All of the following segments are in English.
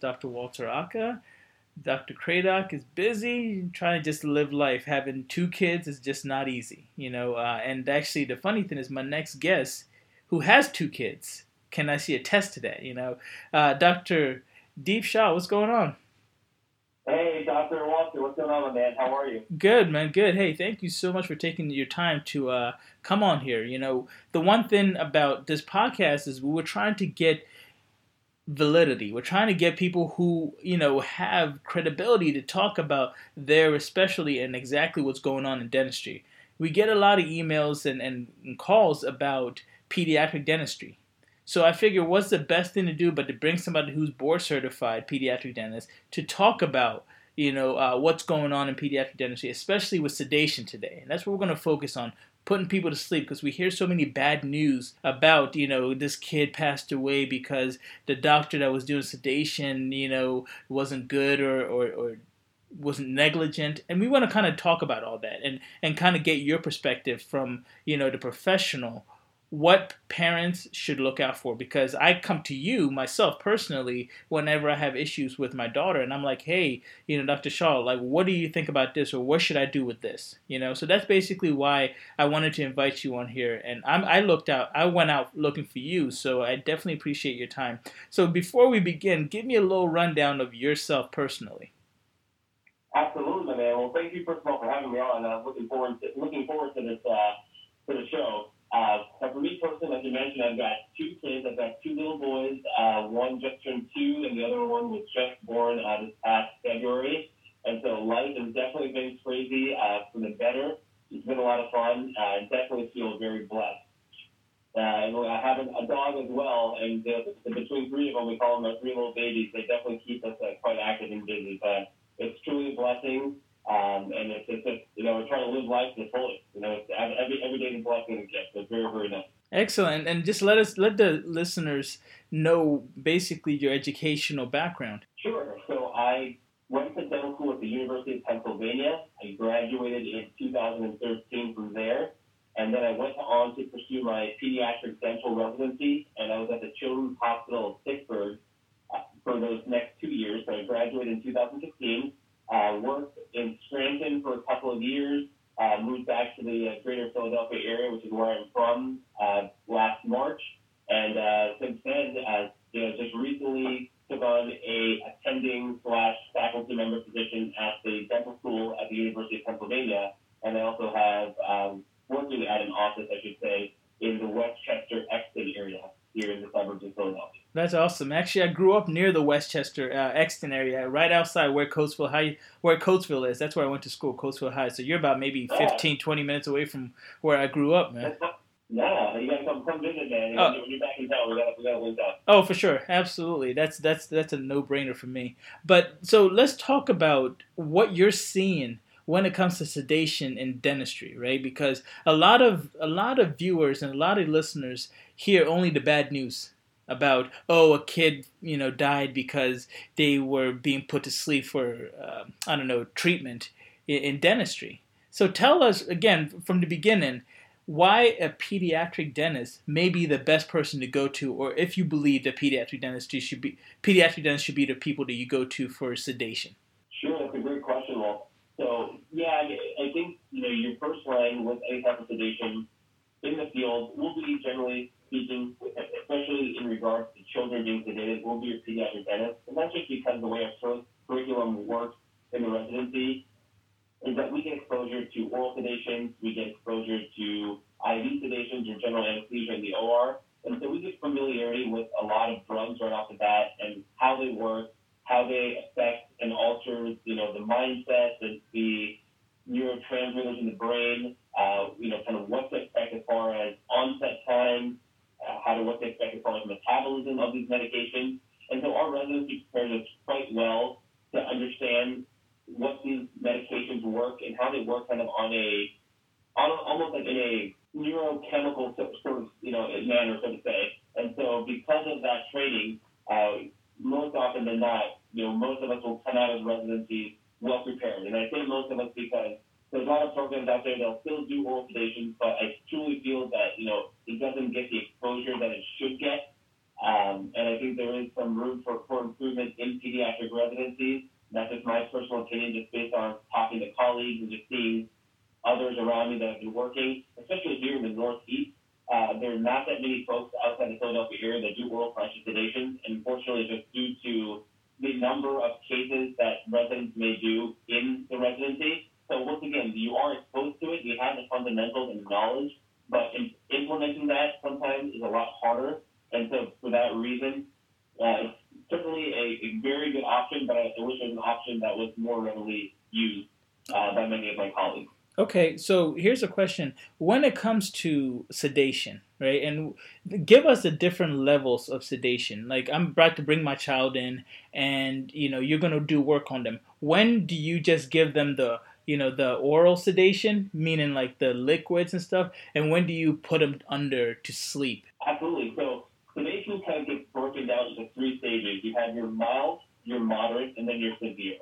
Dr. Walter Aka. Dr. Cradock is busy trying to just live life. Having two kids is just not easy, you know. Uh, and actually, the funny thing is, my next guest, who has two kids, can I see a test to that? You know, uh, Dr. Deep Shah, what's going on? Hey, Dr. Walter, what's going on, man? How are you? Good, man. Good. Hey, thank you so much for taking your time to uh, come on here. You know, the one thing about this podcast is we were trying to get validity. We're trying to get people who, you know, have credibility to talk about their especially and exactly what's going on in dentistry. We get a lot of emails and, and, and calls about pediatric dentistry. So I figure what's the best thing to do but to bring somebody who's board certified pediatric dentist to talk about you know uh, what's going on in pediatric dentistry, especially with sedation today. And that's what we're going to focus on putting people to sleep because we hear so many bad news about you know this kid passed away because the doctor that was doing sedation you know wasn't good or or, or wasn't negligent. And we want to kind of talk about all that and and kind of get your perspective from you know the professional what parents should look out for because I come to you myself personally whenever I have issues with my daughter and I'm like, hey, you know, Dr. Shah, like, what do you think about this or what should I do with this? You know, so that's basically why I wanted to invite you on here. And I'm, I looked out, I went out looking for you, so I definitely appreciate your time. So before we begin, give me a little rundown of yourself personally. Absolutely, man. Well, thank you first of all for having me on. I'm looking forward to looking forward to this uh, to the show. Uh, for me personally, like you mentioned, I've got two kids. I've got two little boys. Uh, one just turned two, and the other one was just born uh, this past February. And so life has definitely been crazy uh, for the better. It's been a lot of fun. Uh, I definitely feel very blessed. Uh, and I have a dog as well, and uh, between three of them, we call them our three little babies. They definitely keep us uh, quite active and busy. But it's truly a blessing. Um, and it's, it's just, you know, we're trying to live life to the fullest. You know, it's every, every day is a blessing and gift. It's very, very nice. Excellent. And just let us, let the listeners know basically your educational background. Sure. So I went to dental school at the University of Pennsylvania. I graduated in 2013 from there. And then I went on to pursue my pediatric dental residency, and I was at the Children's Hospital of Pittsburgh uh, for those next two years. So I graduated in 2016 uh, worked in Scranton for a couple of years, uh, moved back to the uh, greater Philadelphia area, which is where I'm from, uh, last March. And uh, since then, uh, you know, just recently took on a attending slash faculty member position at the dental school at the University of Pennsylvania. And I also have um, working at an office, I should say, in the West Chester Exton area here in the suburbs of Philadelphia. That's awesome. Actually, I grew up near the West Chester uh, Exton area, right outside where Coatesville High, where Coatesville is. That's where I went to school, Coatesville High. So you're about maybe 15, 20 minutes away from where I grew up, man. Yeah, you gotta come, come visit, man. Oh. When you're back in town, we gotta, we gotta link up. Oh, for sure, absolutely. That's that's that's a no-brainer for me. But so let's talk about what you're seeing when it comes to sedation in dentistry, right? Because a lot of a lot of viewers and a lot of listeners hear only the bad news about oh a kid you know died because they were being put to sleep for uh, I don't know treatment in, in dentistry. So tell us again from the beginning why a pediatric dentist may be the best person to go to, or if you believe that pediatric dentistry should be pediatric dentists should be the people that you go to for sedation. Sure, that's a great question, Well, So yeah, I think you know your first line with any type of sedation in the field will be generally speaking, especially in regards to children being sedated, will be a pediatric dentist. And that's just because the way our curriculum works in the residency is that we get exposure to oral sedations, we get exposure to IV sedations or general anesthesia in the OR. And so we get familiarity with a lot of drugs right off the bat and how they work, how they affect and alter, you know, the mindset, the, the neurotransmitters in the brain, uh, you know, kind of what to expect as far as onset time, how to what to expect as far as metabolism of these medications. And so our residency prepares us quite well to understand what these medications work and how they work kind of on a, on a, almost like in a neurochemical sort of, you know, manner, so to say. And so because of that training, uh, most often than not, you know, most of us will come out of residency well prepared. And I say most of us because there's a lot of programs out there that'll still do oral sedation, but I truly feel that, you know, doesn't get the exposure that it should get. Um, and I think there is some room for, for improvement in pediatrics psychiatric residencies. That's just my personal opinion, just based on talking to colleagues and just seeing others around me that have been working, especially here in the Northeast. Uh, there are not that many folks outside the Philadelphia area that do oral conscious sedation, and unfortunately, just due to the number of cases that residents may do in the residency. So once again, you are exposed to it, you have the fundamentals and knowledge, but in implementing that sometimes is a lot harder. And so for that reason, uh, it's certainly a, a, very good option, but I, I wish it was an option that was more readily used uh, by many of my colleagues. Okay, so here's a question. When it comes to sedation, right, and give us the different levels of sedation. Like, I'm about to bring my child in, and, you know, you're going to do work on them. When do you just give them the, you know, the oral sedation, meaning like the liquids and stuff, and when do you put them under to sleep? Absolutely. So, sedation kind of gets broken down into three stages. You have your mild, your moderate, and then your severe.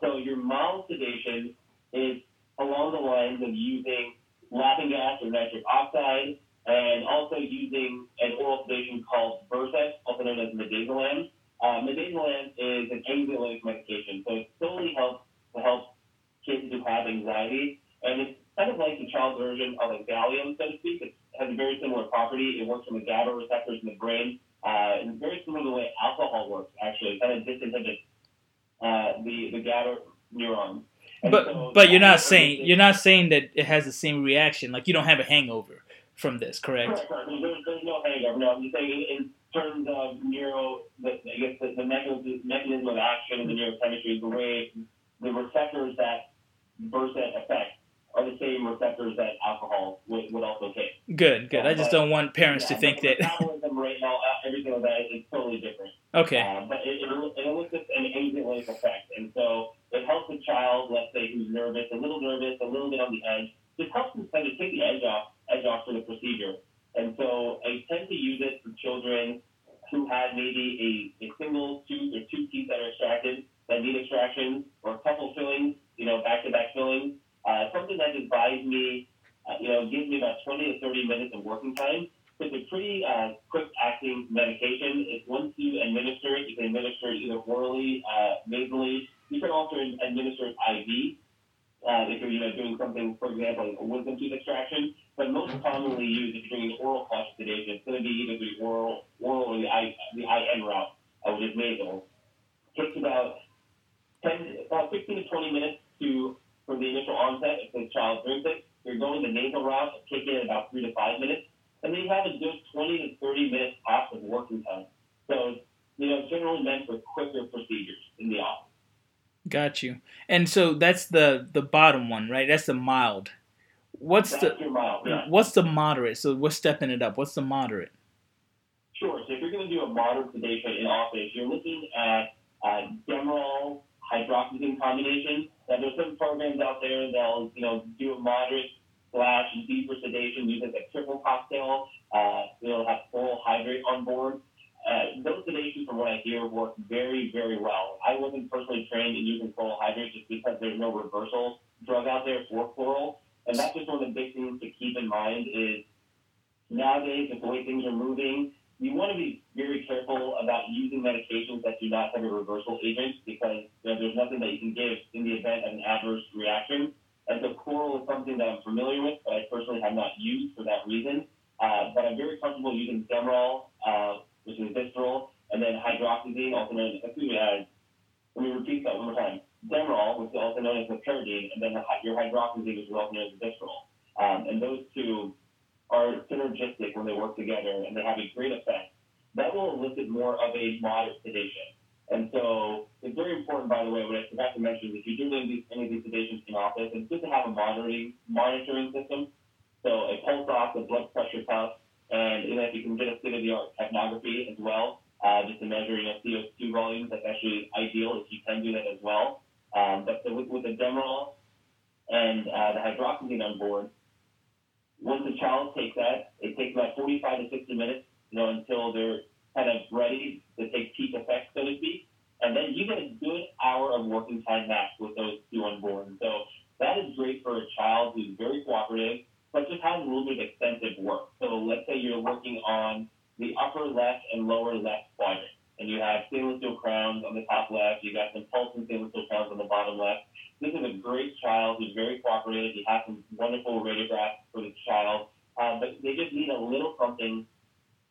So, your mild sedation is along the lines of using laughing gas or nitrous oxide, and also using an oral sedation called Versed, also known as midazolam. Uh, midazolam is an anxiolytic medication, so it solely helps to help kids who have anxiety, and it's kind of like the child's version of a Valium, so to speak. It has a very similar property. It works from the GABA receptors in the brain, uh, and very similar to the way alcohol works, actually. It kind of disinhibits uh, the, the GABA neurons but you're not saying you're not saying that it has the same reaction. Like you don't have a hangover from this, correct? Correct. There's, there's no hangover. No, I'm just saying in terms of neuro, the, I guess the, the mechanism, of action and the neurochemistry, the way the receptors that Versed affect are the same receptors that alcohol would, would also hit. Good, good. Uh, I just don't want parents yeah, to think that. Metabolism rate and all, everything like that is totally different. Okay. Uh, but it, it, it elicits an anxiolytic effect, and so it helps a child, let's say, who's nervous, a little nervous, a little bit on the edge. Just helps them kind of take the edge off, edge off for the procedure. And so I tend to use it for children who had maybe a, a single tooth or two teeth that are extracted that need extraction, or a couple fillings, you know, back-to-back fillings. Uh, something that just buys me, uh, you know, gives me about 20 to 30 minutes of working time. It's a pretty uh, quick-acting medication. It's once you administer it, you can administer it either orally, uh, nasally, you can also administer it IV uh, if you're you know, doing something, for example, a wisdom tooth extraction. But most commonly used if you're doing oral conscious sedation, it's going to be either the oral, oral or the, I, the IN route, uh, which is nasal. It takes about 10, about 15 to 20 minutes to from the initial onset if the child drinks it. You're going the nasal route, take it about three to five minutes, and then you have a good 20 to 30 minutes off of working time. So, you know, generally meant for quicker procedures in the office. Got you. And so that's the the bottom one, right? That's the mild. What's that's the mild, yeah. what's the moderate? So we're stepping it up. What's the moderate? Sure. So if you're going to do a moderate sedation in office, you're looking at uh, Demerol hydroxyzine combination. Now there's some programs out there that'll you know do a moderate slash deeper sedation using a triple cocktail. Uh, they'll have chloral hydrate on board. Uh, those sedations, from what I hear, work very, very well. I wasn't personally trained in using chloral hydrate just because there's no reversal drug out there for chloral. And that's just one of the big things to keep in mind is nowadays, with the way things are moving, you want to be very careful about using medications that do not have a reversal agent because you know, there's nothing that you can give in the event of an adverse reaction. And so chloral is something that I'm familiar with, but I personally have not used for that reason. Uh, but I'm very comfortable using Demerol, uh, which is Vistaril, and then hydroxyzine, also known as, excuse me, uh, let me repeat that one more time. Demerol, which is also known as meperidine, and then the, your hydroxyzine, which is also known as Vistaril. Um, and those two are synergistic when they work together, and they have a great effect. That will elicit more of a moderate sedation. And so it's very important, by the way, what I forgot to mention, is if you do any of these, of sedations in office, it's good to have a monitoring, monitoring system. So a pulse ox, a blood pressure cuff, and if you can get a state-of-the-art capnography as well, uh, just to measure you know, CO2 volumes, that's actually ideal if you can do that as well. Um, but so with, with the Demerol and uh, the hydroxyzine on board, once the child takes that, it takes about 45 to 60 minutes, you know, until they're kind of ready to take peak effect, so to speak. And then you get a good hour of working time max with those two on board. So that is great for a child who's very cooperative, but just has a little bit of extensive work. So let's say you're working on the upper left and lower left quadrant, and you have stainless steel crowns on the top left, you got some but they just need a little something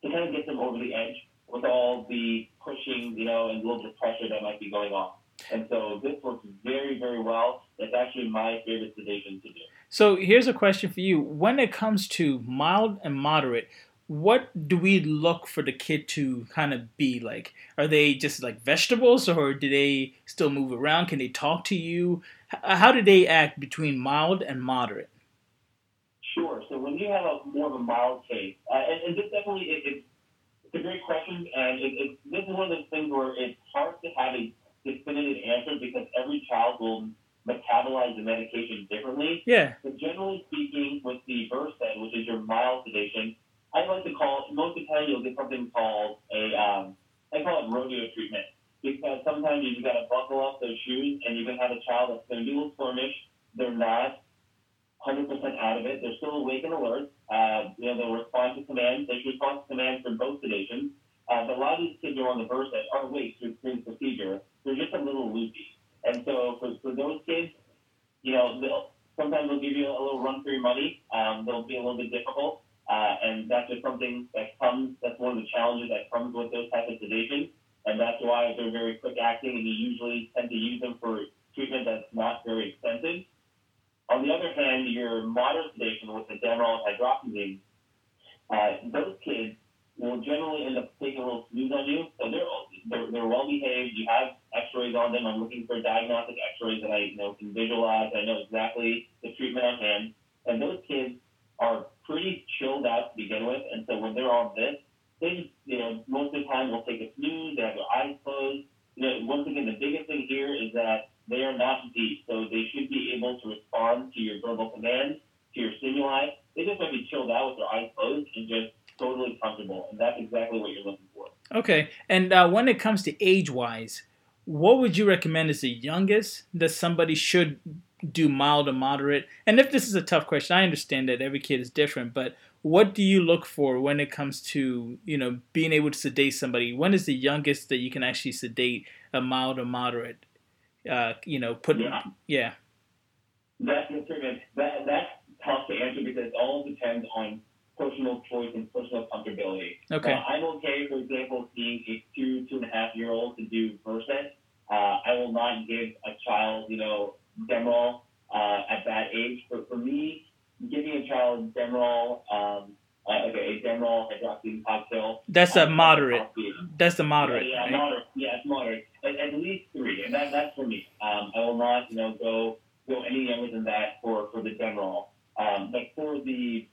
to kind of get them over the edge with all the pushing, you know, and a little bit of pressure that might be going on. And so this works very, very well. It's actually my favorite sedation to do. So here's a question for you. When it comes to mild and moderate, what do we look for the kid to kind of be like? Are they just like vegetables or do they still move around? Can they talk to you? How do they act between mild and moderate? Sure. So when you have a more of a mild case, uh, and, and, this definitely it, it, it's a great question, and it, it, this is one of those things where it's hard to have a definitive answer because every child will metabolize the medication differently. Yeah. But generally speaking, with the Versed, which is your mild sedation, I like to call most of the time you'll get something called a um, I call it rodeo treatment because sometimes you just got to buckle up those shoes and you can have a child that's going to be a little squirmish. They're not 100% out of it. They're still awake and alert. Uh, you know, they'll respond to commands. They should respond to commands for both sedations. Uh, but a lot of these kids are on the Versed are awake through the procedure. They're just a little loopy. And so for, for those kids, you know, they'll, sometimes they'll give you a little run for your money. Um, they'll be a little bit difficult. Uh, and that's just something that comes, that's one of the challenges that comes with those types of sedation. And that's why they're very quick acting, and you usually tend to use them for treatment that's not very expensive. On the other hand, your moderate sedation with the Demerol hydroxyzine, uh, those kids will generally end up taking a little snooze on you. So they're, they're, they're well behaved. You have x-rays on them. I'm looking for diagnostic x-rays that I you know, can visualize. I know exactly the treatment on hand. And those kids are pretty chilled out to begin with. And so when they're on this, they just, you know, most of the time will take a snooze. They have their eyes closed. You know, once again, the biggest thing here is that they are not deep, so they should be able to respond to your verbal commands, to your stimuli. They just might be chilled out with their eyes closed and just totally comfortable, and that's exactly what you're looking for. Okay, and uh, when it comes to age-wise, what would you recommend is the youngest that somebody should do mild or moderate? And if this is a tough question, I understand that every kid is different, but what do you look for when it comes to you know being able to sedate somebody? When is the youngest that you can actually sedate a mild or moderate? Uh, you know, put yeah. yeah. That's that that's tough to answer because it all depends on personal choice and personal comfortability. Okay. Uh, I'm okay, for example, seeing a two two and a half year old to do Versed. Uh, I will not give a child, you know, Demerol uh, at that age. But for me, giving a child Demerol, um, uh, okay, a Demerol hydroxyzine cocktail. That's a moderate. That's a moderate. Yeah, yeah, right? moderate. Yeah, it's moderate. At, at, least three, and that, that's for me. Um, I will not, you know, go go any younger than that for for the Demerol. Um, but for the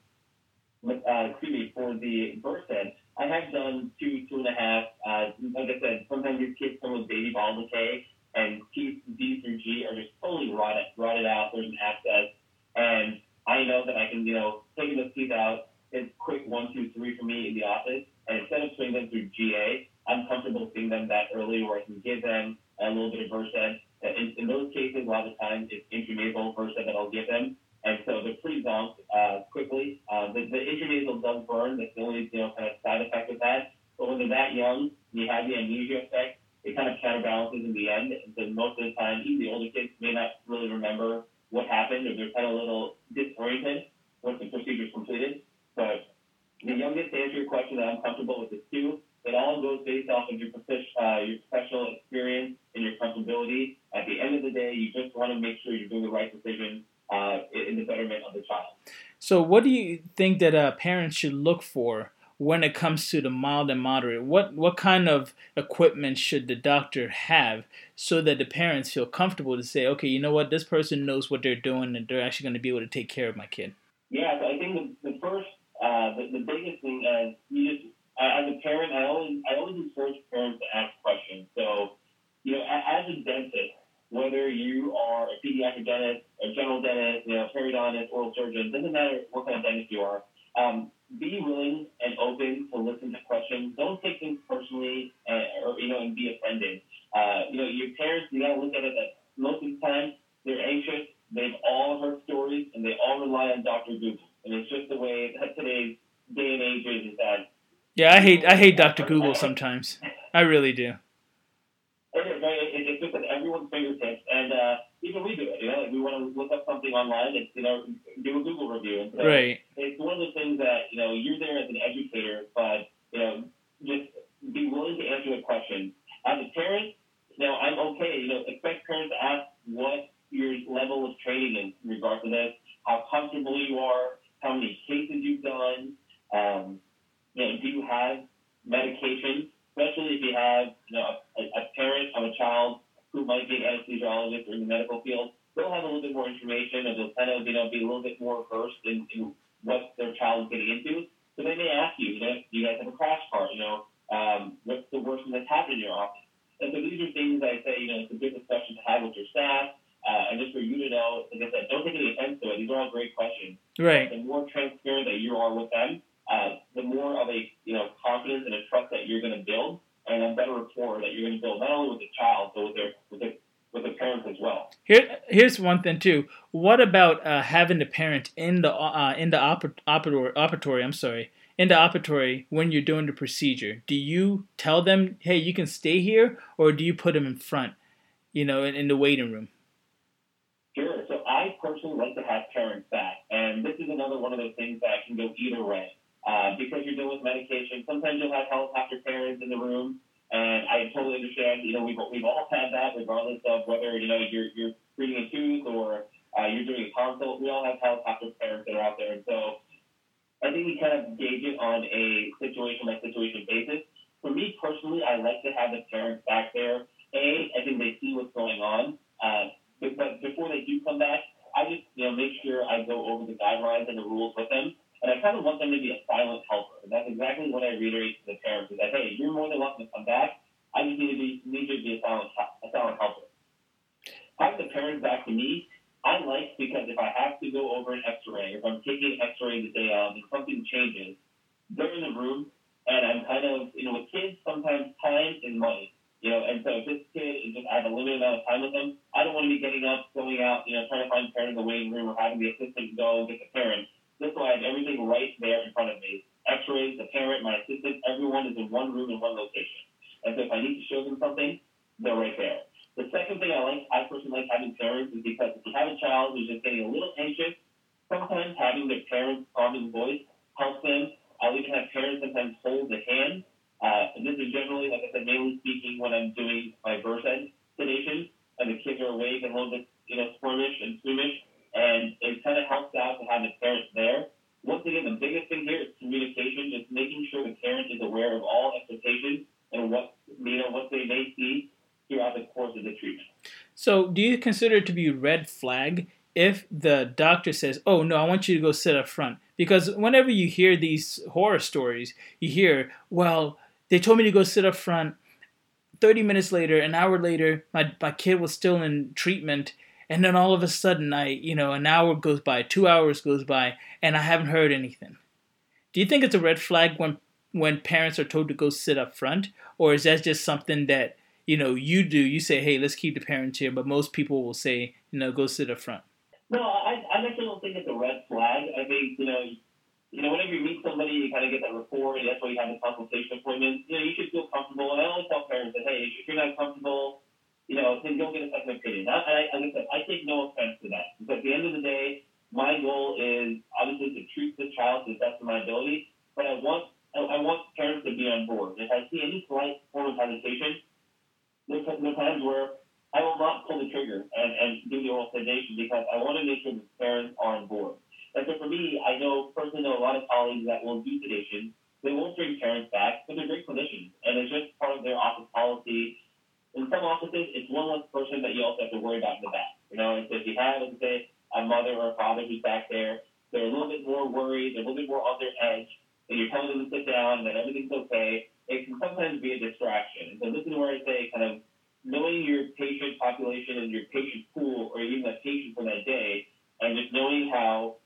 uh, excuse me, for the Versed, I have done two, two and a half. Uh, like I said, sometimes these kids come with baby ball decay, and teeth D through G are just totally rotted, rotted out. There's an abscess, and I know that I can, you know, taking those teeth out is quick one, two, three for me in the office. And instead of seeing them through GA, I'm comfortable seeing them that early where I can give them a little bit of Versed. In, in those cases, a lot of times it's intranasal Versed that I'll give them. And so they're pretty zonked uh, quickly. Uh, the, the intranasal does burn. That's the only you know, kind of side effect of that. But when they're that young, you have the amnesia effect, it kind of counterbalances in the end. And so most of the time, even the older kids may not really remember what happened or they're kind of a little disoriented once the procedure is completed. But the youngest, to answer your question, that I'm comfortable with is two. It all goes based off of your, uh, your professional experience and your comfortability. At the end of the day, you just want to make sure you're doing the right decision uh, in the betterment of the child. So, what do you think that uh, parents should look for when it comes to the mild and moderate? What what kind of equipment should the doctor have so that the parents feel comfortable to say, okay, you know what, this person knows what they're doing and they're actually going to be able to take care of my kid? Yeah, I think the, the first, uh, the, the biggest thing is you just as a parent, I always I always encourage parents to ask questions. So, you know, as a dentist, whether you are a pediatric dentist, a general dentist, you know, periodontist, oral surgeon, doesn't matter what kind of dentist you are. Um, be willing and open to listen to questions. Don't take things personally, and, or you know, and be offended. Uh, you know, your parents, you gotta look at it that most of the time they're anxious. They've all heard stories, and they all rely on Dr. Google. And it's just the way that today's day and age is. Is that yeah, I hate I hate Dr. Google sometimes. I really do. It is just at everyone's fingertips, and uh, even we do it. You know, like we want to look up something online and you know do a Google review. And so right. it's one of the things that you know you're there as an educator, but you know just be willing to answer the question. As a parent, you know I'm okay. You know, expect parents to ask what your level of training is in regards to this, how comfortable you are, how many cases you've done. Um, you know, do you have medications, especially if you have you know a, a parent of a child who might be an anesthesiologist or in the medical field, they'll have a little bit more information and they'll kind of, you know, be a little bit more versed in, in what their child is getting into. So they may ask you, you know, do you guys have a crash cart? You know, um, what's the worst thing that's happened in your office? And so these are things I say, you know, it's a good discussion to have with your staff. Uh, and just for you to know, like I said, don't take any offense to it. These are all great questions. Right. The more transparent that you are with them, uh, the more of a you know confidence and a trust that you're going to build, and a better rapport that you're going to build not only with the child but with their with the with the parents as well. Here, here's one thing too. What about uh, having the parent in the uh, in the oper- operatory? I'm sorry, in the operatory when you're doing the procedure. Do you tell them, hey, you can stay here, or do you put them in front, you know, in, in the waiting room? Sure. So I personally like to have parents back, and this is another one of those things that can go either way. Uh, because you're dealing with medication, sometimes you'll have helicopter parents in the room, and I totally understand. You know, we've we've all had that, regardless of whether you know you're you're treating a tooth or uh, you're doing a consult. We all have helicopter parents that are out there, and so I think we kind of gauge it on a situation by situation basis. For me personally, I like to have the parents back there. A, I think they see what's going on, uh, but, but before they do come back, I just you know make sure I go over the guidelines and the rules with them. And I kind of want them to be a silent helper. And that's exactly what I reiterate to the parents is that, hey, you're more than welcome to come back. I just need to be need you to be a silent a silent helper. Having the parents back to me, I like because if I have to go over an X-ray, if I'm taking an X-ray the day of and something changes, they're in the room, and I'm kind of you know with kids sometimes time is money. You know, and so if this kid is just I have a limited amount of time with them, I don't want to be getting up, going out, you know, trying to find a parent in the waiting room or having the assistant go get the parent. This way I have everything right there in front of me. X-rays, the parent, my assistant, everyone is in one room in one location. And so if I need to show them something, they're right there. The second thing I like, I personally like having parents is because if you have a child who's just getting a little anxious, sometimes having their parents' calming voice helps them. I'll even have parents sometimes hold the hand. Uh, and this is generally, like I said, mainly speaking when I'm doing my Versed sedation and the kids are awake and a little bit, you know, squirmish and squeamish and it kind of helps out to have the parents there. Once again, the biggest thing here is communication, just making sure the parent is aware of all expectations and what you know what they may see throughout the course of the treatment. So, do you consider it to be a red flag if the doctor says, "Oh no, I want you to go sit up front"? Because whenever you hear these horror stories, you hear, "Well, they told me to go sit up front." 30 minutes later, an hour later, my, my kid was still in treatment and then all of a sudden i you know an hour goes by two hours goes by and i haven't heard anything do you think it's a red flag when when parents are told to go sit up front or is that just something that you know you do you say hey let's keep the parents here but most people will say you know go sit up front no i, I actually don't think it's a red flag i think you know you know, whenever you meet somebody, you kind of get that rapport, and that's why you have the consultation appointment. You know, you should feel comfortable. And I always tell parents that, hey, if you're not comfortable, you know, then go get a second opinion. I, I, like I said, I take no offense to that. Because at the end of the day, my goal is obviously to treat the child to the best of my ability, but I want I, I want parents to be on board. If I see any slight form of hesitation, there's, there's times where I will not pull the trigger and, and do the oral sedation because I want to make sure the parents are on board. And so for me, I know personally know a lot of colleagues that will do sedation. They won't bring parents back, but they're great clinicians, and it's just part of their office policy in some offices, it's one less person that you also have to worry about in the back. You know, so if you have, let's say, a mother or a father who's back there, they're a little bit more worried, they're a little bit more on their edge, and you're telling them to sit down and that everything's okay. It can sometimes be a distraction. And so this is where I say kind of knowing your patient population and your patient pool, or even that patient for that day, and just knowing how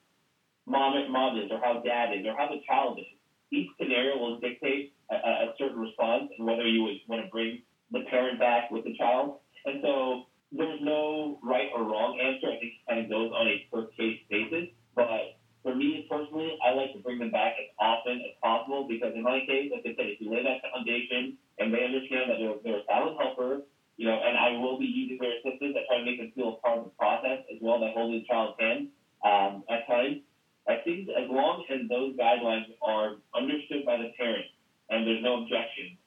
mom, mom is, or how dad is, or how the child is. Each scenario will dictate a, a certain response and whether you would want to bring the parent back with the child. And so there's no right or wrong answer. I think it kind of goes on a per case basis. But for me personally, I like to bring them back as often as possible because in my case, like I said, if you lay that foundation and they understand that they're, they're a silent helper, you know, and I will be using their assistance. I try to make them feel part of the process as well by holding the child's hand um, at times. I think as long as those guidelines are understood by the parent and there's no objection,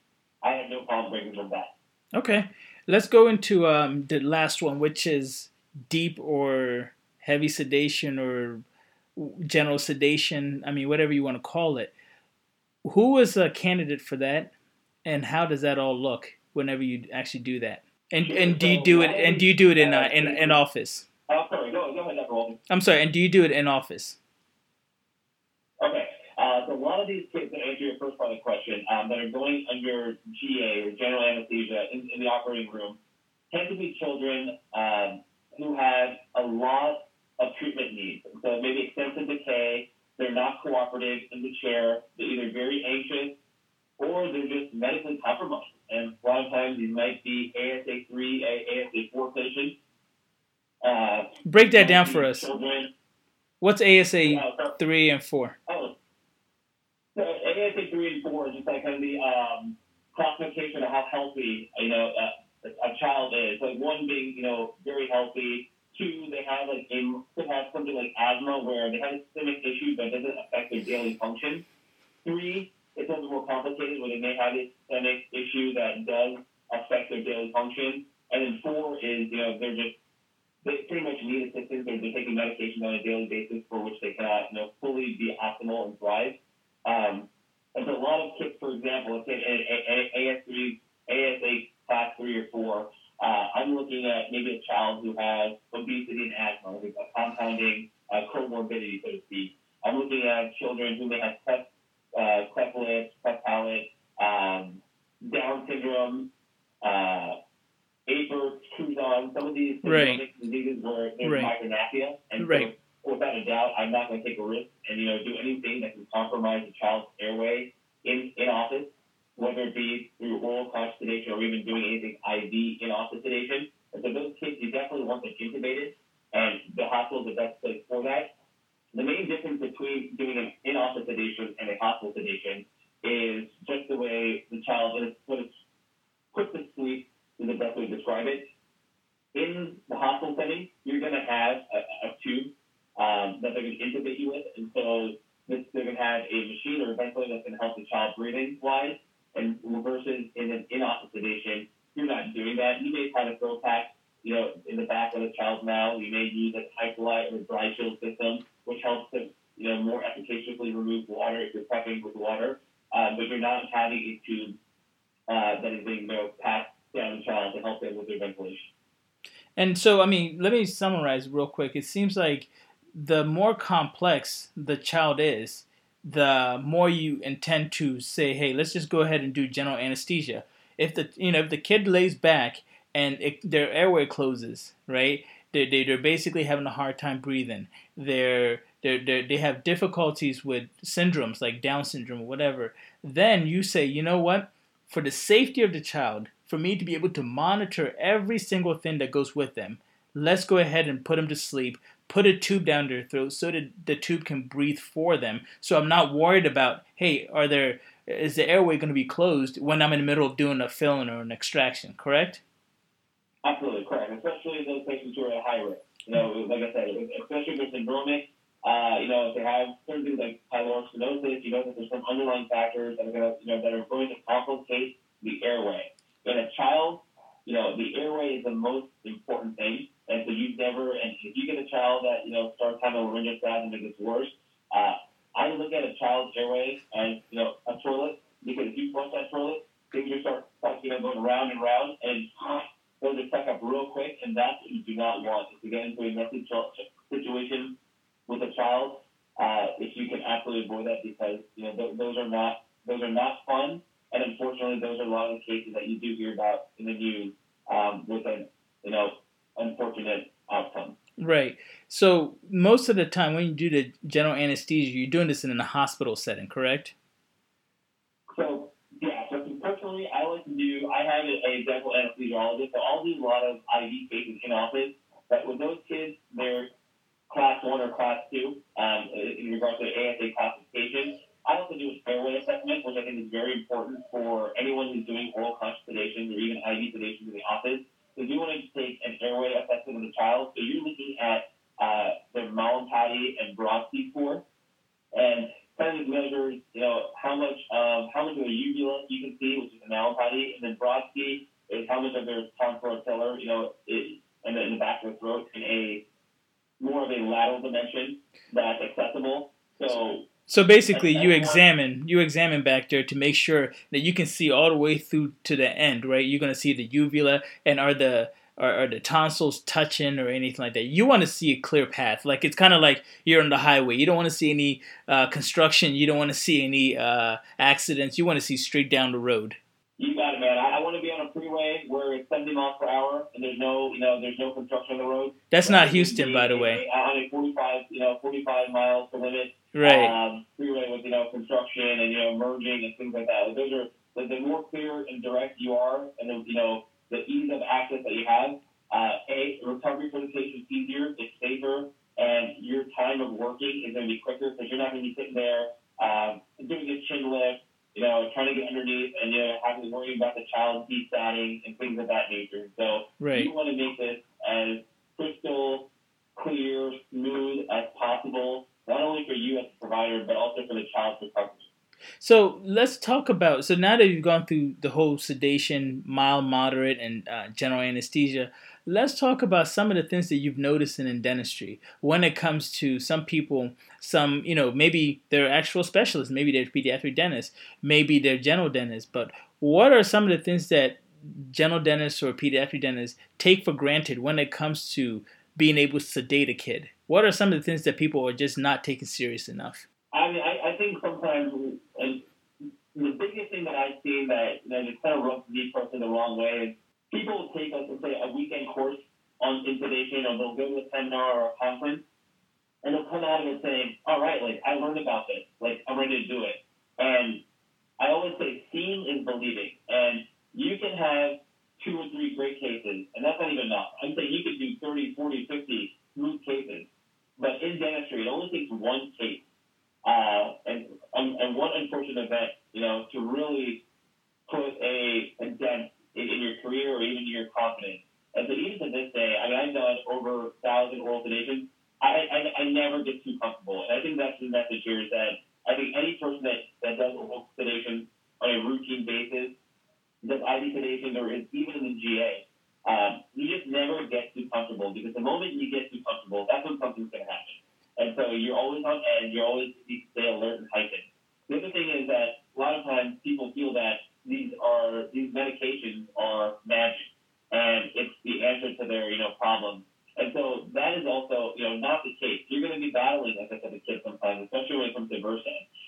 I have no problem bringing them back. Okay, let's go into um, the last one, which is deep or heavy sedation or general sedation. I mean, whatever you want to call it. Who was a candidate for that, and how does that all look whenever you actually do that? And and do you do it? And do you do it in uh, in in office? Oh, sorry. Go, go ahead, Roland. I'm sorry. And do you do it in office? Okay. Uh, so a lot of these kids, to answer your first part of the question, um, that are going under GA or general anesthesia in, in the operating room, tend to be children um, who have a lot of treatment needs. So maybe extensive decay, they're not cooperative in the chair, they're either very anxious or they're just medically compromised. And a lot of times these might be ASA 3, ASA 4 patients. Uh, Break that down for us. Children, What's ASA uh, so- 3 and 4? Oh, so ASA three and four is just like kind of the um, classification of how healthy you know uh, a child is. Like one being you know very healthy. Two, they have like a could have something like asthma where they have a systemic issue but doesn't affect their daily function. Three, it's a little more complicated where they may have a systemic issue that does affect their daily function. And then four is you know they're just they pretty much need assistance. They're, they're taking medications on a daily basis for which they cannot you know fully be optimal and thrive. Um, and so a lot of kids, for example, let's say AS3, ASA class three or four, uh, I'm looking at maybe a child who has obesity and asthma, a compounding uh, comorbidity, so to speak. I'm looking at children who may have cleft, uh, cleft lips, cleft palate, um, Down syndrome, uh, Apert, Crouzon, some of these Right. diseases where there's Right. micrognathia. And Right. so without a doubt, I'm not going to take a risk and you know do anything that can compromise a child's airway in in office, whether it be through oral conscious sedation or even doing anything IV in office sedation. And so those kids, you definitely want them intubated, and the hospital is the best place for that. The main difference between doing an in office sedation and a hospital sedation is just the way the child when it's, when it's put to sleep is the best way to describe it. In the hospital setting, you're going to have a, a tube um, that they're going to intubate you with. And so this, they're going to have a machine or a ventilator that's going to help the child breathing wise. And versus in an in-office sedation, you're not doing that. You may have a throat pack, you know, in the back of the child's mouth. You may use a hyperlight or DryShield system, which helps to, you know, more efficaciously remove water if you're prepping with water. Um, but you're not having a tube uh, that is being, you know, passed down the child to help them with their ventilation. So, I mean, let me summarize real quick. It seems like the more complex the child is, the more you intend to say, "Hey, let's just go ahead and do general anesthesia." If the you know if the kid lays back and it, their airway closes, right? They they they're basically having a hard time breathing. They're they they they have difficulties with syndromes like Down syndrome or whatever. Then you say, you know what? For the safety of the child, for me to be able to monitor every single thing that goes with them, let's go ahead and put them to sleep. Put a tube down their throat so that the tube can breathe for them. So I'm not worried about, hey, are there is the airway going to be closed when I'm in the middle of doing a filling or an extraction? Correct? Absolutely correct, especially those patients who are at high risk. You know, like I said, especially if they're syndromic, uh, you know, if they have certain things like pyloric stenosis, you know that there's some underlying factors that are going to, you know, that are going to complicate the airway. In a child, you know, the airway is the most important thing. And so you never, and if you get a child that, you know, starts having a laryngospasm and it gets worse, uh, I look at a child's airway as, you know, a toilet, because if you flush that toilet, things just start, like, you know, going round and round, and those are stuck up real quick, and that's what you do not want, is to get into a messy situation with a child, uh, if you can absolutely avoid that, because, you know, th- those are not, those are not fun, and unfortunately, those are a lot of the cases that you do hear about in the news um, with a, you know, unfortunate outcome. Right. So most of the time when you do the general anesthesia, you're doing this in a hospital setting, correct? So, yeah, so personally, I like to do, I have a, a dental anesthesiologist, so I'll do a lot of IV cases in office. But with those kids, they're class one or class two um, in regards to ASA classification. I also do assessment, which I think is very important for anyone who's doing oral conscious sedation or even IV sedation in the office. Because you want to take an airway assessment of the child. So you're looking at uh, their Mallampati and Brodsky score, and kind of measures, you know, how much of how much of a uvula you can see, which is the Mallampati, and then Brodsky is how much of their tonsillar, you know, it, and in the back of the throat in a more of a lateral dimension that's accessible. So basically, you examine you examine back there to make sure that you can see all the way through to the end, right? You're gonna see the uvula and are the are, are the tonsils touching or anything like that. You want to see a clear path, like it's kind of like you're on the highway. You don't want to see any uh, construction. You don't want to see any uh, accidents. You want to see straight down the road. You got it, man. I, I want to be on a freeway where it's 70 miles per hour and there's no, you know, there's no construction on the road. That's not Houston, by the way. On a 45, you know, 45 miles per limit. Right. Um, freeway with you know construction and you know merging and things like that. Those are the, the more clear and direct you are, and the you know the ease of access that you have. Uh, a recovery for the patient is easier, it's safer, and your time of working is going to be quicker because you're not going to be sitting there um, doing a chin lift you know, trying to get underneath and you know having to worry about the child desatting and things of that nature. So right. you want to make this as crystal clear, smooth as possible, not only for you as a provider, but also for the child's recovery. So let's talk about. So now that you've gone through the whole sedation, mild, moderate, and uh, general anesthesia, let's talk about some of the things that you've noticed in, in dentistry when it comes to some people some you know maybe they're actual specialists maybe they're pediatric dentists maybe they're general dentists but what are some of the things that general dentists or pediatric dentists take for granted when it comes to being able to sedate a kid? What are some of the things that people are just not taking serious enough? I mean i, I think sometimes and the biggest thing that i've seen that that is kind of rubs me personally the wrong way is people will take, let's say, a weekend course on sedation, or they'll go to a seminar or a conference, and they'll come out of it saying, all right, like, I learned about this. Like, I'm ready to do it. And I always say, seeing is believing. And you can have two or three great cases, and that's not even enough. I'm saying you could do 30, 40, 50 smooth cases. But in dentistry, it only takes one case uh, and, and one unfortunate event, you know, to really put a, a dent in, in your career or even your confidence. And so even to this day, I mean, I've done over a thousand oral sedations. I, I, I never get too comfortable. And I think that's the message here is that I think any person that, that does oral sedation on a routine basis, does IV sedation or is even in the GA, um, you just never get too comfortable because the moment you get too comfortable, that's when something's going to happen. And so you're always on edge. You're always to stay alert and heightened. The other thing is that a lot of times people feel that these are these medications are magic, and it's the answer to their you know problems. And so that is also you know not the case. You're going to be battling, like I said, the kids sometimes, especially when it comes to Versed.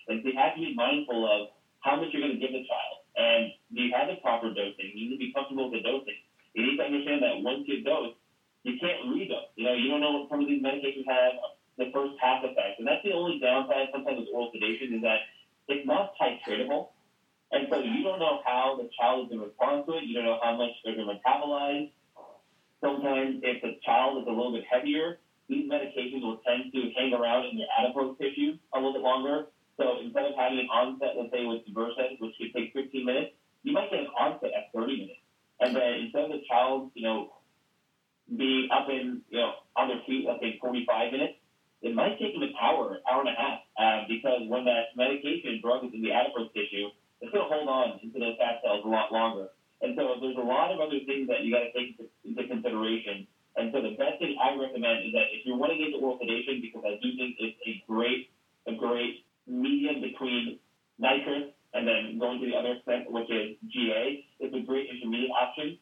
And so you have to be mindful of how much you're going to give the child, and do you have the proper dosing? You need to be comfortable with the dosing. You need to understand that once you dose, you can't redose. You know, you don't know what some of these medications have the first pass effect, and that's the only downside sometimes with oral sedation is that it's not titratable. And so you don't know how the child is going to respond to it. You don't know how much they're going to metabolize. Sometimes if the child is a little bit heavier, these medications will tend to hang around in your adipose tissue a little bit longer. So instead of having an onset, let's say with Versed, which could take 15 minutes, you might get an onset at 30 minutes. And then instead of the child, you know, being up in, you know, on their feet, let's say 45 minutes, it might take them an hour, hour and a half, uh, because when that medication drug is in the adipose tissue, it's going to hold on into those fat cells a lot longer. And so there's a lot of other things that you got to take into consideration. And so the best thing I recommend is that if you're wanting into oral sedation, because I do think it's a great, a great medium between nitrous and then going to the other extent, which is GA, it's a great intermediate option.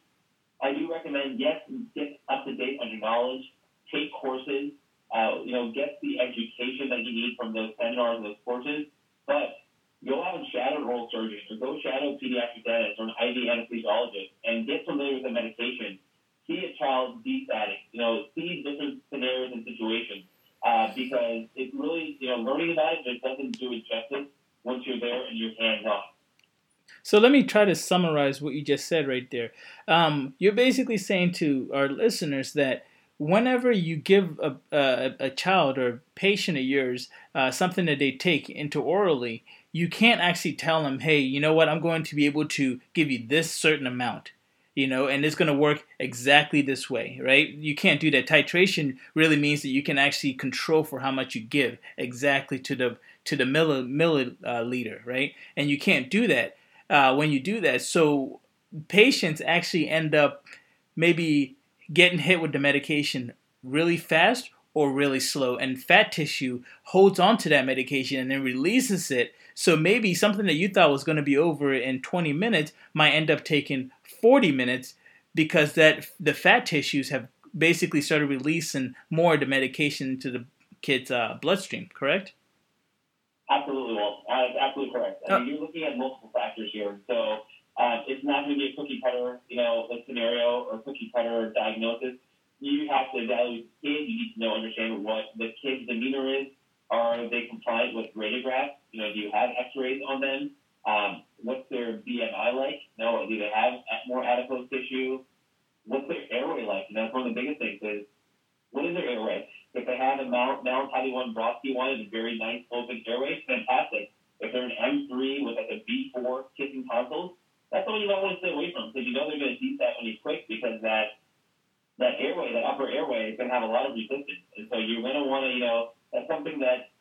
I do recommend, yes, get up to date on your knowledge, take courses, uh, you know, get the education that you need from those seminars and those courses, but go out and shadow oral surgeon or go shadow a pediatric dentist or an IV anesthesiologist and get familiar with the medication. See a child desatting, you know, see different scenarios and situations uh, because it really, you know, learning about it just doesn't do it justice once you're there and you're hands on. So let me try to summarize what you just said right there. Um, you're basically saying to our listeners that whenever you give a, a, a child or patient of yours uh, something that they take into orally, you can't actually tell them, hey, you know what, I'm going to be able to give you this certain amount, you know, and it's going to work exactly this way, right? You can't do that. Titration really means that you can actually control for how much you give exactly to the to the milli, milliliter, right? And you can't do that uh, when you do that. So patients actually end up maybe getting hit with the medication really fast or really slow, and fat tissue holds on to that medication and then releases it. So maybe something that you thought was going to be over in 20 minutes might end up taking 40 minutes because that the fat tissues have basically started releasing more of the medication into the kid's uh, bloodstream. Correct? Absolutely, well, uh, absolutely correct. I mean, you're looking at multiple factors here. So uh, it's not going to be a cookie cutter, you know, scenario or cookie cutter diagnosis. You have to evaluate the kid. You need to know, understand what the kid's demeanor is. Are they compliant with radiographs? You know, do you have X-rays on them? Um, what's their BMI like? No, do they have more adipose tissue? What's their airway like? Know, that's one of the biggest things is what is their airway? If they have a Mount, Mount one, Brodsky one, it's a very nice open airway, fantastic. If they're an M3 with like a B4 kissing tonsils, that's what you don't want to stay away from because you know they're going to see that when you quick because that that airway, that upper airway, is going to have a lot of resistance, and so you're going to want to, you know, that's something that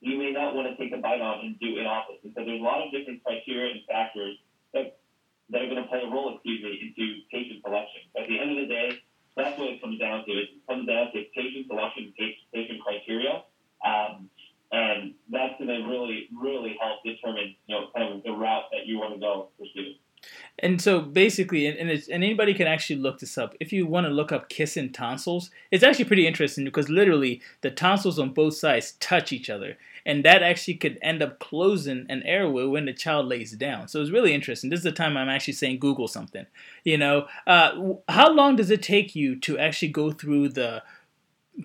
you may not want to take a bite on and do in office. And so there's a lot of different criteria and factors that that are going to play a role, excuse me, into patient selection. But at the end of the day, that's what it comes down to. It comes down to patient selection, patient criteria. Um, and that's going to really, really help determine, you know, kind of the route that you want to go pursue. And so basically, and, and, and, anybody can actually look this up. If you want to look up kissing tonsils, it's actually pretty interesting because literally the tonsils on both sides touch each other. And that actually could end up closing an airway when the child lays down. So it's really interesting. This is the time I'm actually saying Google something. You know, uh, how long does it take you to actually go through the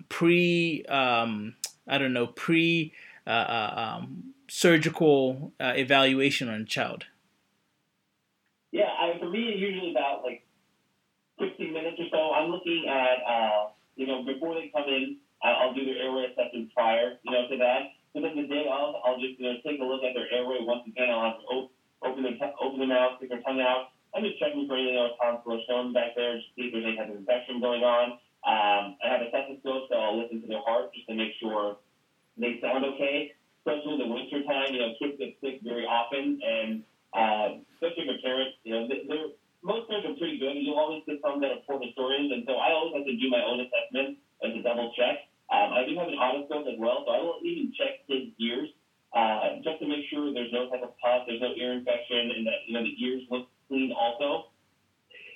pre, um, I don't know, pre uh, uh um, surgical uh, evaluation on a child? Yeah, I, for me, it's usually about like 15 minutes or so. I'm looking at, uh, you know, before they come in, I'll do their airway assessment prior, you know, to that. So then the day of, I'll just, you know, take a look at their airway once again. I'll have to open, their, open their mouth, stick their tongue out. I'm just checking for you know, tonsil or stone back there, just see if there's any type of infection going on. Um, I have a stethoscope, so I'll listen to their heart just to make sure they sound okay. Especially in the winter time, you know, kids get sick very often, and uh, especially for parents, you know, they're, most parents are pretty good. You'll always get some that are poor historians, and so I always have to do my own assessment and to double check. Um, I do have an otoscope as well, so I will even check his ears uh, just to make sure there's no type of pus, there's no ear infection, and that you know the ears look clean also.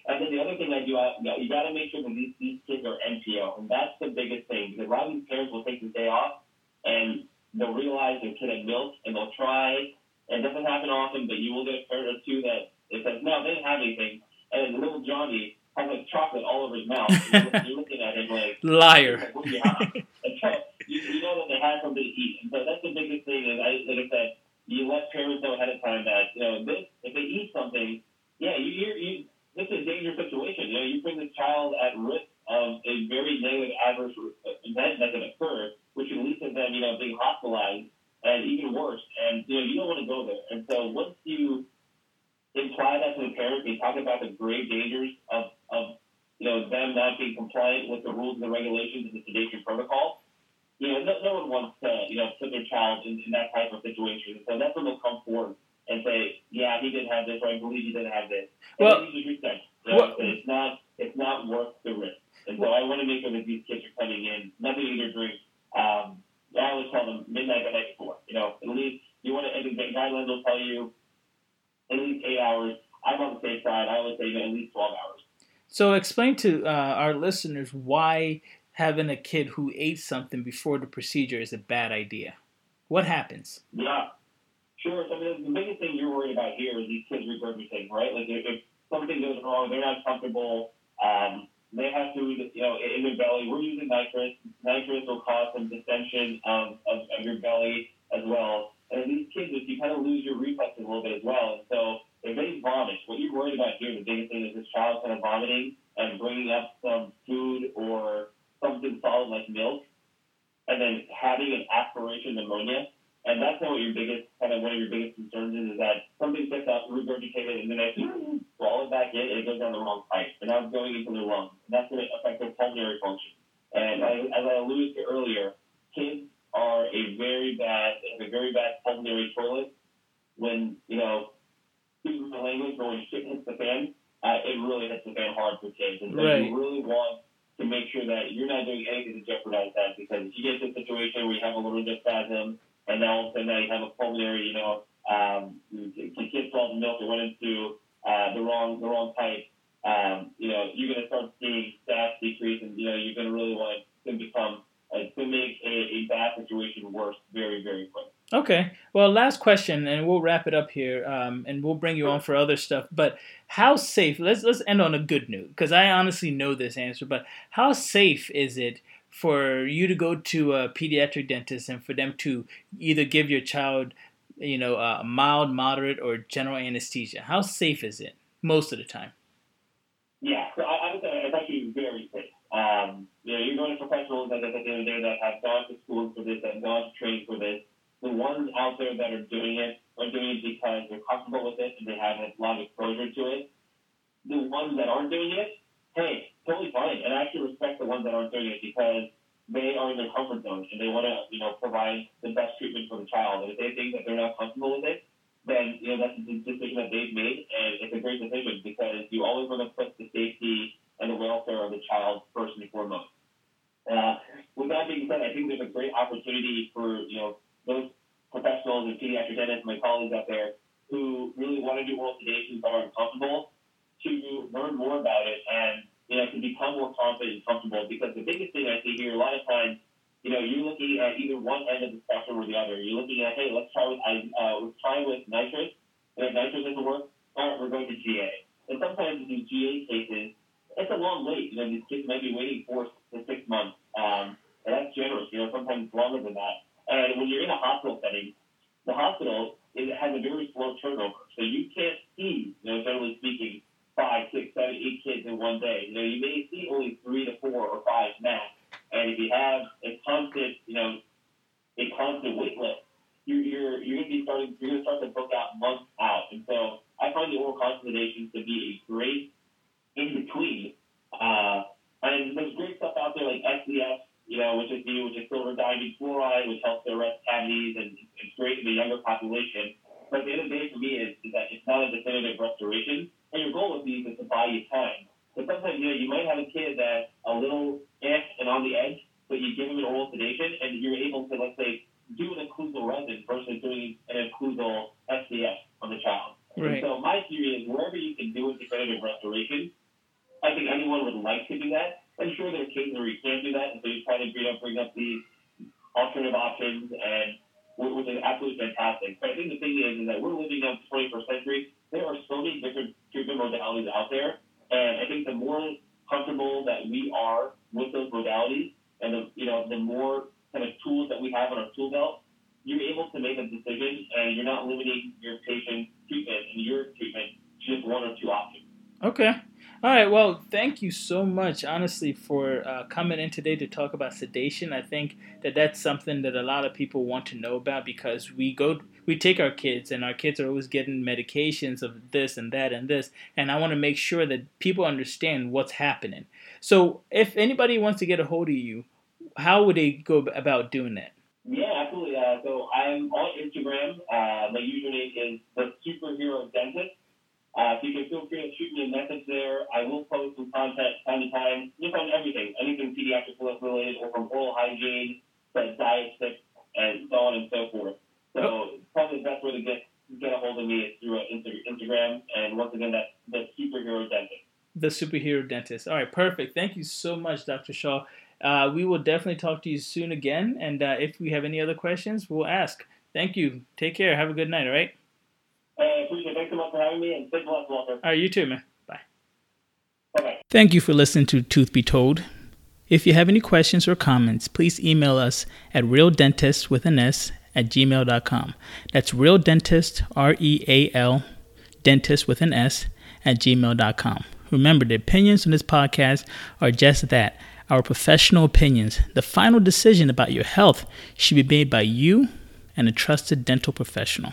And then the other thing I do, I, you, know, you got to make sure that these, these kids are NPO, and that's the biggest thing because a lot of these parents will take the day off and they'll realize their kid had milk and they'll try it doesn't happen often, but you will get a parent or two that it says, no, they didn't have anything. And then little Johnny has like chocolate all over his mouth. you're, looking at him like, liar. Like, what do you so you, you know that they had something to eat. And so that's the biggest thing is, I, like I said, you let parents know ahead of time that, you know, this, if they eat something, yeah, you, you, you this is a dangerous situation. You know, you bring this child at risk of a very negative adverse event that can occur, which can lead to them, you know, being hospitalized and even worse. And you know, you don't want to go there. And so once you imply that to the parents, they talk about the grave dangers of, of you know them not being compliant with the rules and the regulations of the sedation protocol. You know, no, no one wants to you know put their child in, in that type of situation. So that's when they'll come forward and say, yeah, he didn't have this, or I believe he didn't have this. And well, then you just know, well, it's not it's not worth the risk. And so I want to make sure that these kids are coming in, nothing eat or drink. Um, I always tell them midnight the night before. You know, at least you want to. The guidelines will tell you at least eight hours. I'm on the safe side. I always say you know, at least twelve hours. So explain to uh, our listeners why having a kid who ate something before the procedure is a bad idea. What happens? Yeah, sure. So I mean, the biggest thing you're worried about here is these kids regurgitating, right? Like if, if something goes wrong, they're not comfortable. Um, they have to, you know, in their belly. We're using nitrous. Nitrous will cause some distension of, of, of your belly as well. And these kids, if you kind of lose your reflexes a little bit as well. And so if they vomit, what you're worried about here, the biggest thing is this child kind of vomiting and bringing up some food or something solid like milk, and then having an aspiration pneumonia. And that's kind of your biggest, kind of one of your biggest regurgitate it, and then I swallow it back in, and it goes down the wrong pipe, and now it's going into their lungs. And that's going to affect their pulmonary function. And I, as I alluded to earlier, kids are a very bad, have a very bad pulmonary toilet. When you know, excuse the language, but when shit hits the fan, uh, it really hits the fan hard for kids. And so Right. you really want to make sure that you're not doing anything to jeopardize that because if you get to a situation where you have a little bit of spasm and now all of a sudden now you have a pulmonary, you know, um, the kid swallowed the milk and went into uh, the wrong the wrong pipe, um, you know, you're going to start seeing stats decrease and, you know, you're going to really want to become, uh, to make a, a bad situation worse very, very quick. Okay. Well, last question, and we'll wrap it up here, um, and we'll bring you on for other stuff. But how safe? Let's let's end on a good note, because I honestly know this answer. But how safe is it for you to go to a pediatric dentist and for them to either give your child, you know, a mild, moderate, or general anesthesia? How safe is it most of the time? Yeah, so I, I would say it's actually very safe. Um, you know, you're going to professionals at, at the end of the day that have gone to school for this, that have gone to train for this. The ones out there that are doing it are doing it because they're comfortable with it and they have a lot of exposure to it. The ones that aren't doing it, hey, totally fine. And I actually respect the ones that aren't doing it because they are in their comfort zone and they want to, you know, provide the best treatment for the child. And if they think that they're not comfortable with it, then you know that's the decision that they've made, and it's a great decision because you always want to put the safety and the welfare of the child first and foremost. Uh, with that being said, I think there's a great opportunity for you know professionals and pediatric dentists, my colleagues out there, who really want to do oral sedation but aren't comfortable, to learn more about it and you know to become more confident and comfortable. Because the biggest thing I see here, a lot of times you know, you're looking at either one end of the spectrum or the other. You're looking at, hey, let's try with uh, let's try with nitrous, and if nitrous doesn't work, all right, we're going to GA. And sometimes in these GA cases, it's a long wait. You know, these kids might be waiting four to six months, um, and that's generous. You know, sometimes longer than that. And when you're in a hospital setting, the hospital it has a very slow turnover, so you can't see, you know, generally speaking, five, six, seven, eight kids in one day. You know, you may see only three to four or five max. And if you have a constant, you know, a constant wait list, you're you're you're gonna be starting you're gonna start to book out months out. And so I find the oral consultations to be a great in between. Uh, and there's great stuff out there like SDF, you know, which is the which is silver diamine fluoride, which helps to arrest cavities and it's great in the younger population. But the end of the day for me is, is that it's not a definitive restoration. And your goal with these is to buy you time. But sometimes, you know, you might have a kid that's a little eh and on the edge, but you give him an oral sedation and you're able to, let's say, do an occlusal resin versus doing an occlusal SDF on the child. Right. And so my theory is wherever you can do a definitive restoration, I think anyone would like to do that. I'm sure there are cases where you can't do that, and so you try to bring up, bring up these alternative options, and which is absolutely fantastic. But I think the thing is, is that we're living in the 21st century. There are so many different treatment modalities out there, and I think the more comfortable that we are with those modalities, and the you know the more kind of tools that we have on our tool belt, you're able to make a decision, and you're not limiting your patient's treatment and your treatment to just one or two options. Okay. All right. Well, thank you so much, honestly, for uh, coming in today to talk about sedation. I think that that's something that a lot of people want to know about because we go, we take our kids, and our kids are always getting medications of this and that and this, and I want to make sure that people understand what's happening. So, if anybody wants to get a hold of you, how would they go about doing that? Yeah, absolutely. Uh, so I'm on Instagram. Uh, my username is the superhero dentist. Uh, so you can feel free to shoot me a message there. I will post some content time to time, just on everything, anything pediatric related, or from oral hygiene to diet and so on and so forth. So probably the best way to get get a hold of me is through uh, Instagram. And once again, that's the superhero dentist. The superhero dentist. All right, perfect. Thank you so much, Dr. Shah. Uh, we will definitely talk to you soon again. And uh, if we have any other questions, we'll ask. Thank you. Take care. Have a good night, all right? Hey, appreciate it. Thanks so much for having me, and stay blessed, Walter. All right, you too, man. Bye. Bye-bye. Thank you for listening to Tooth Be Told. If you have any questions or comments, please email us at realdentist with an S at gmail.com. That's real dentist, R E A L, dentist with an S at gmail.com. Remember, the opinions on this podcast are just that our professional opinions. The final decision about your health should be made by you and a trusted dental professional.